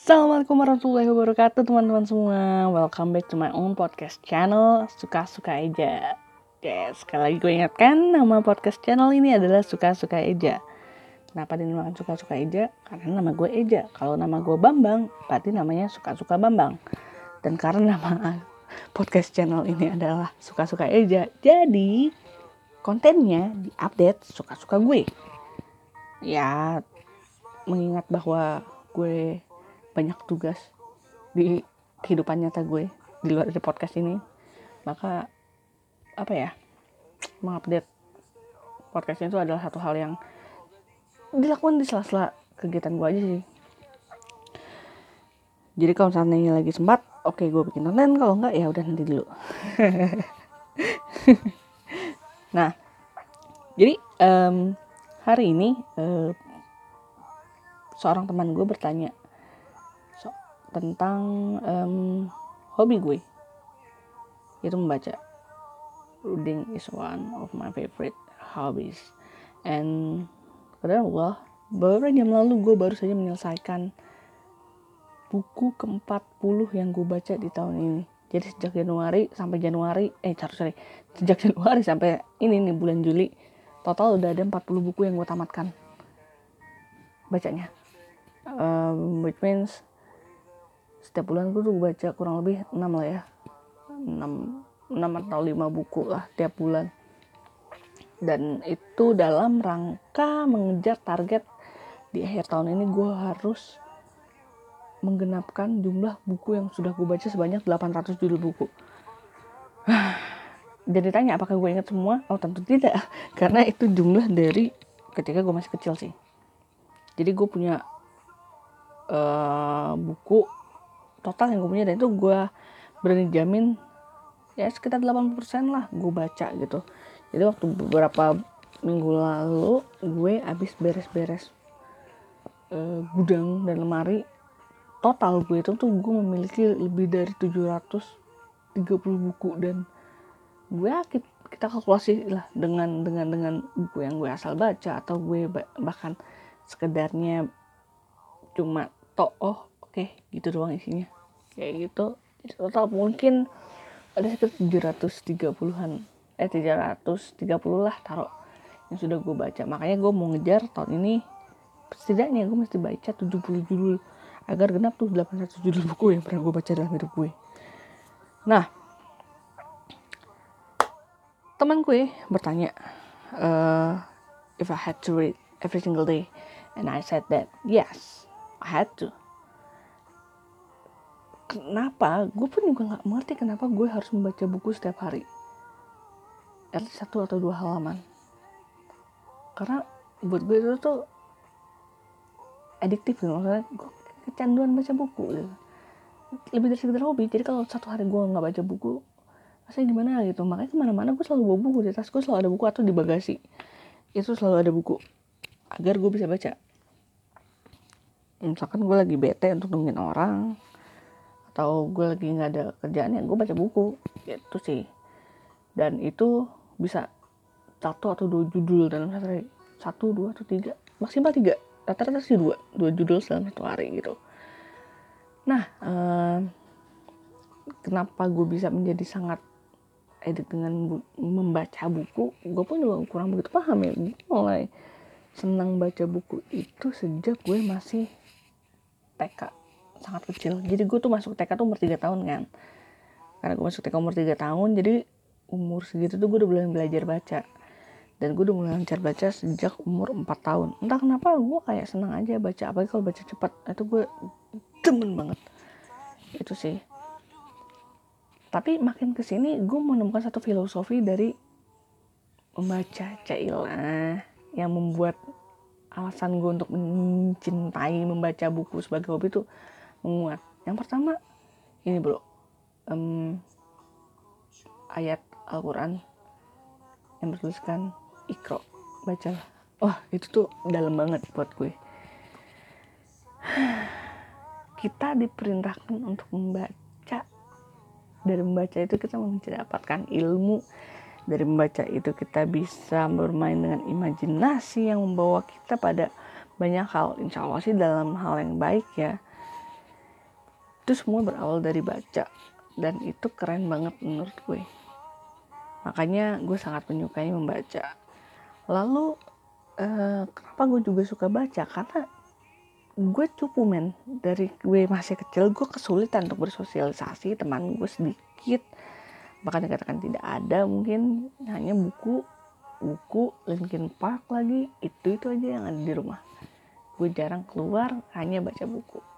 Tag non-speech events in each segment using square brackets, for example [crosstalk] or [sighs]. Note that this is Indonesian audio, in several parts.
Assalamualaikum warahmatullahi wabarakatuh teman-teman semua. Welcome back to my own podcast channel Suka-suka aja Yes, sekali lagi gue ingatkan Nama podcast channel ini adalah Suka-suka aja Kenapa dinamakan Suka-suka aja? Karena nama gue Eja. Kalau nama gue Bambang Berarti namanya Suka-suka Bambang. Dan karena nama [laughs] podcast channel ini adalah Suka-suka Eja Jadi kontennya diupdate suka-suka gue. Ya mengingat bahwa gue banyak tugas di kehidupan nyata gue di luar dari podcast ini. Maka apa ya mengupdate podcastnya itu adalah satu hal yang dilakukan di sela-sela kegiatan gue aja sih. Jadi kalau misalnya lagi sempat oke gue bikin konten kalau enggak ya udah nanti dulu. [laughs] Nah jadi um, hari ini uh, seorang teman gue bertanya tentang um, hobi gue. Itu membaca. Reading is one of my favorite hobbies. And pada Allah beberapa jam lalu gue baru saja menyelesaikan buku ke-40 yang gue baca di tahun ini. Jadi sejak Januari sampai Januari eh sorry, sorry. Sejak [laughs] Januari sampai ini nih bulan Juli total udah ada 40 buku yang gue tamatkan bacanya. Um, which means setiap bulan gue tuh baca kurang lebih 6 lah ya. 6, 6 atau 5 buku lah tiap bulan. Dan itu dalam rangka mengejar target. Di akhir tahun ini gue harus menggenapkan jumlah buku yang sudah gue baca sebanyak 800 judul buku. [sighs] Dan ditanya apakah gue ingat semua? Oh tentu tidak. [laughs] Karena itu jumlah dari ketika gue masih kecil sih. Jadi gue punya uh, buku total yang gue punya dan itu gue berani jamin ya sekitar 80% lah gue baca gitu. Jadi waktu beberapa minggu lalu gue habis beres-beres uh, gudang dan lemari total gue itu tuh gue memiliki lebih dari 730 buku. Dan gue kita kalkulasi lah dengan dengan dengan buku yang gue asal baca atau gue bahkan sekedarnya cuma toh oh oke okay, gitu doang isinya kayak gitu. Total mungkin ada sekitar 730-an eh 330 lah taruh yang sudah gue baca. Makanya gue mau ngejar tahun ini setidaknya gue mesti baca 70 judul agar genap tuh 800 judul buku yang pernah gue baca dalam hidup gue nah teman gue bertanya uh, if I had to read every single day and I said that yes I had to kenapa? Gue pun juga nggak mengerti kenapa gue harus membaca buku setiap hari. At satu atau dua halaman. Karena buat gue itu tuh adiktif gitu maksudnya gue kecanduan baca buku gitu. lebih dari sekedar hobi. Jadi kalau satu hari gue nggak baca buku rasanya gimana gitu? Makanya ke mana-mana gue selalu bawa buku. Di tas gue selalu ada buku atau di bagasi. Itu selalu ada buku. Agar gue bisa baca. Misalkan gue lagi bete untuk nungguin orang atau gue lagi nggak ada kerjaan ya gue baca buku gitu sih. Dan itu bisa satu atau dua judul dalam satu hari. Satu dua atau tiga. Maksimal tiga. Rata-rata sih dua. Dua judul dalam satu hari gitu. Nah eh, kenapa gue bisa menjadi sangat edit dengan bu membaca buku? Gue pun juga kurang begitu paham ya. Gue mulai senang baca buku itu sejak gue masih TK sangat kecil. Jadi gue tuh masuk TK tuh umur 3 tahun kan. Karena gue masuk TK umur 3 tahun jadi umur segitu tuh gue udah mulai belajar baca. Dan gue udah mulai lancar baca sejak umur 4 tahun. Entah kenapa gue kayak senang aja baca apalagi kalau baca cepat itu gue demen banget. Itu sih. Tapi makin ke sini gue menemukan satu filosofi dari membaca cailah yang membuat alasan gue untuk mencintai membaca buku sebagai hobi itu menguat. Yang pertama ini bro, um, ayat Al-Quran yang bertuliskan ikro, bacalah. Wah itu tuh dalam banget buat gue. Kita diperintahkan untuk membaca. Dari membaca itu kita mendapatkan ilmu dari membaca itu kita bisa bermain dengan imajinasi yang membawa kita pada banyak hal insya Allah sih dalam hal yang baik ya itu semua berawal dari baca. Dan itu keren banget menurut gue. Makanya gue sangat menyukai membaca. Lalu eh, kenapa gue juga suka baca? Karena gue cupu men. Dari gue masih kecil gue kesulitan untuk bersosialisasi. Teman gue sedikit. Bahkan dikatakan tidak ada mungkin. Hanya buku buku Linkin Park lagi. Itu itu aja yang ada di rumah. Gue jarang keluar hanya baca buku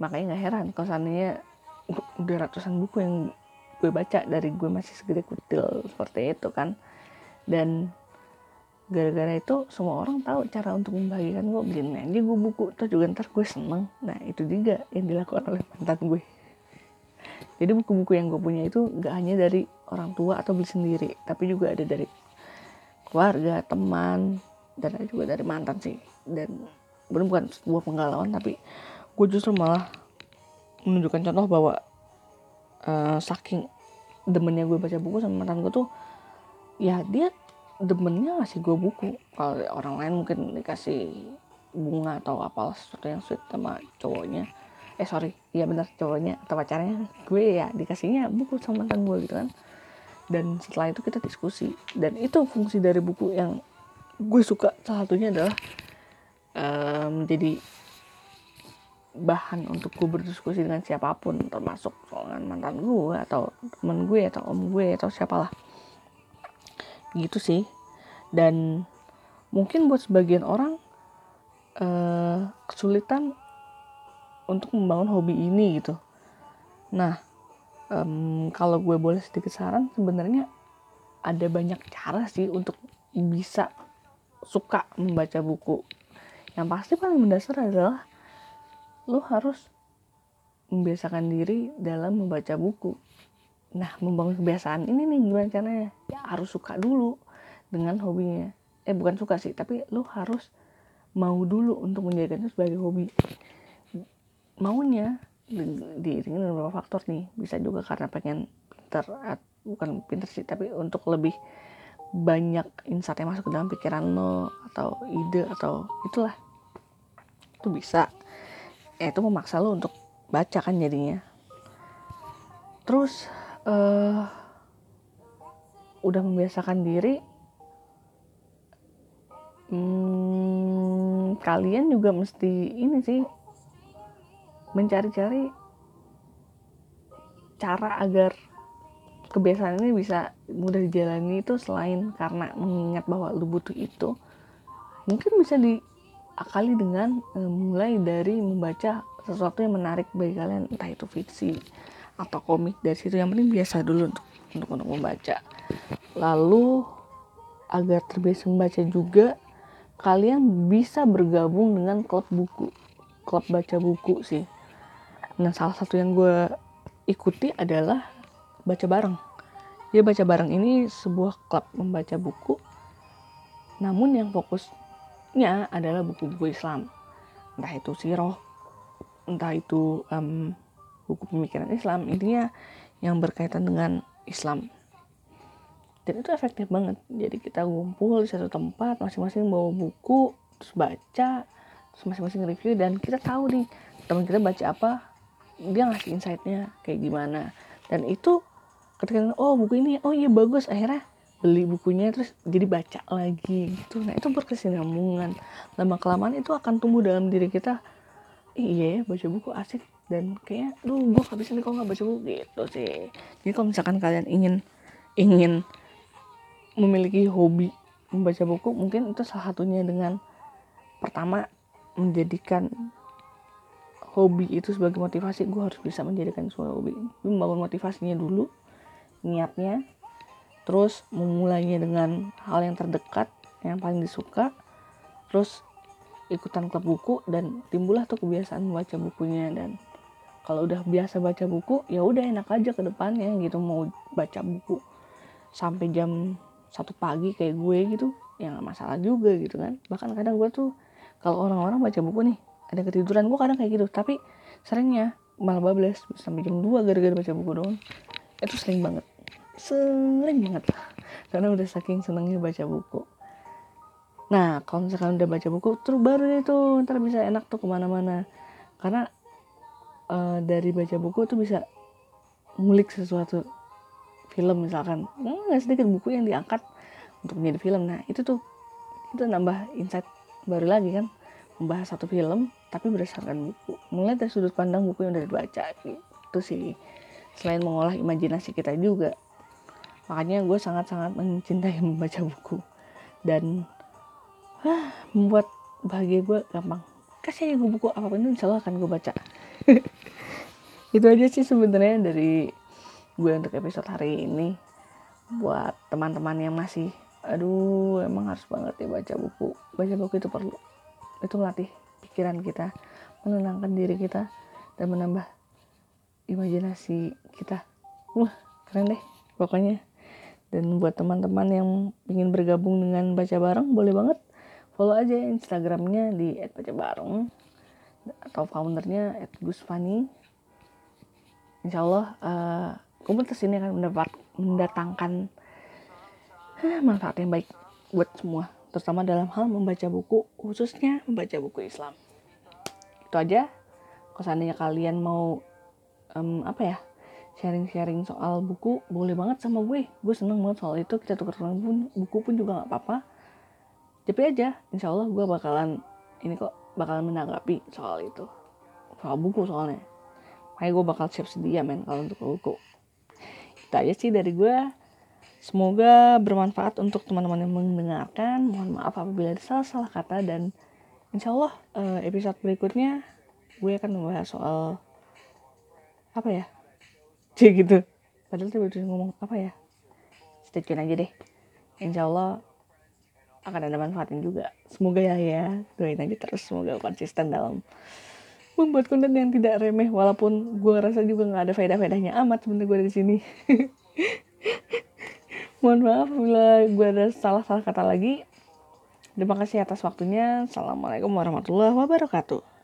makanya nggak heran kalau seandainya udah ratusan buku yang gue baca dari gue masih segede kutil seperti itu kan. Dan gara-gara itu semua orang tahu cara untuk membagikan gue beliin aja gue buku tuh juga ntar gue seneng. Nah itu juga yang dilakukan oleh mantan gue. Jadi buku-buku yang gue punya itu gak hanya dari orang tua atau beli sendiri tapi juga ada dari keluarga teman dan juga dari mantan sih. Dan benar bukan sebuah penggalauan tapi gue justru malah menunjukkan contoh bahwa uh, saking demennya gue baca buku sama mantan gue tuh ya dia demennya ngasih gue buku. Kalau orang lain mungkin dikasih bunga atau apa sesuatu yang sweet sama cowoknya. Eh sorry. Iya benar cowoknya atau pacarnya. Gue ya dikasihnya buku sama mantan gue gitu kan. Dan setelah itu kita diskusi. Dan itu fungsi dari buku yang gue suka. Salah satunya adalah um, bahan untuk gue berdiskusi dengan siapa pun termasuk soal mantan gue atau temen gue atau om gue atau siapalah. Gitu sih. Dan mungkin buat sebagian orang uh, kesulitan untuk membangun hobi ini gitu. Nah um, kalau gue boleh sedikit saran sebenarnya ada banyak cara sih untuk bisa suka membaca buku. Yang pasti paling mendasar adalah lo harus membiasakan diri dalam membaca buku. Nah, membangun kebiasaan ini nih gimana caranya? Ya harus suka dulu dengan hobinya. Eh bukan suka sih, tapi lo harus mau dulu untuk menjadikan itu sebagai hobi. Maunya diiringi dengan beberapa faktor nih. Bisa juga karena pengen pinter, bukan pinter sih, tapi untuk lebih banyak insight yang masuk ke dalam pikiran lo atau ide atau itulah itu bisa ya itu memaksa lo untuk baca kan jadinya. Terus uh, udah membiasakan diri hmm, kalian juga mesti ini sih mencari-cari cara agar kebiasaan ini bisa mudah dijalani itu selain karena mengingat bahwa lu butuh itu mungkin bisa di akali dengan e, mulai dari membaca sesuatu yang menarik bagi kalian entah itu fiksi atau komik dari situ yang penting biasa dulu untuk untuk untuk membaca. Lalu agar terbiasa membaca juga kalian bisa bergabung dengan klub buku klub baca buku sih. Nah salah satu yang gue ikuti adalah baca bareng. Dia baca bareng ini sebuah klub membaca buku namun yang fokus nya adalah buku-buku Islam. Entah itu siroh entah itu um, buku pemikiran Islam intinya yang berkaitan dengan Islam. Dan itu efektif banget. Jadi kita ngumpul di satu tempat masing-masing bawa buku terus baca terus masing-masing review dan kita tahu nih teman kita baca apa dia ngasih insightnya kayak gimana. Dan itu ketika oh buku ini oh iya bagus. Akhirnya beli bukunya terus jadi baca lagi gitu. Nah itu berkesinambungan. Lama kelamaan itu akan tumbuh dalam diri kita iya ya baca buku asik. Dan kayak lu gue nih kalau nggak baca buku. Gitu sih. Jadi kalau misalkan kalian ingin ingin memiliki hobi membaca buku mungkin itu salah satunya dengan pertama menjadikan hobi itu sebagai motivasi. Gue harus bisa menjadikan sebuah hobi. Membangun motivasinya dulu niatnya terus memulainya dengan hal yang terdekat yang paling disuka terus ikutan klub buku dan timbullah tuh kebiasaan membaca bukunya dan kalau udah biasa baca buku ya udah enak aja ke depannya gitu mau baca buku sampai jam satu pagi kayak gue gitu ya gak masalah juga gitu kan. Bahkan kadang gue tuh kalau orang-orang baca buku nih ada ketiduran gue kadang kayak gitu. Tapi seringnya malah bablas sampai jam 2 gara-gara baca buku doang. Itu sering banget sering banget. Karena udah saking senengnya baca buku. Nah kalau misalkan udah baca buku terus baru deh tuh ntar bisa enak tuh ke mana-mana. Karena uh, dari baca buku tuh bisa ngulik sesuatu film misalkan. Nggak hmm, sedikit buku yang diangkat untuk menjadi film. Nah itu tuh itu nambah insight baru lagi kan. Membahas satu film tapi berdasarkan buku. Mulai dari sudut pandang buku yang udah dibaca gitu sih. Selain mengolah imajinasi kita juga makanya gue sangat-sangat mencintai [laughs] membaca buku. Dan ah, membuat bahagia gue gampang. Kasih aja gue buku apa pun insya Allah akan gue baca. [laughs] Itu aja sih sebenarnya dari gue untuk episode hari ini. Buat teman-teman yang masih aduh emang harus banget ya baca buku. Baca buku itu perlu. Itu melatih pikiran kita menenangkan diri kita dan menambah imajinasi kita. Wah keren deh pokoknya dan buat teman-teman yang ingin bergabung dengan baca bareng boleh banget follow aja instagramnya di @baca atau foundernya @gusfani. Insyaallah uh, komunitas ini akan mendapat mendatangkan uh, manfaat yang baik buat semua terutama dalam hal membaca buku khususnya membaca buku Islam. Itu aja. Kalau seandainya kalian mau um, apa ya sharing-sharing soal buku boleh banget sama gue. Gue seneng banget soal itu kita tukar pun buku pun juga nggak apa-apa. Tapi aja insya Allah gue bakalan ini kok bakalan menanggapi soal itu. Soal buku soalnya. Makanya gue bakal siap sedia men kalau untuk buku. Itu aja sih dari gue. Semoga bermanfaat untuk teman-teman yang mendengarkan. Mohon maaf apabila ada salah-salah kata dan insya Allah eh, episode berikutnya gue akan membahas soal apa ya cek gitu. Padahal tiba-tiba ngomong apa ya? Stay tune aja deh. Insya Allah akan ada manfaatnya juga. Semoga ya ya. Doain aja terus semoga konsisten dalam membuat konten yang tidak remeh walaupun gue rasa juga nggak ada faedah-faedahnya amat sebenarnya gue di sini. [laughs] Mohon maaf bila gue ada salah-salah kata lagi. Terima kasih atas waktunya. Assalamualaikum warahmatullahi wabarakatuh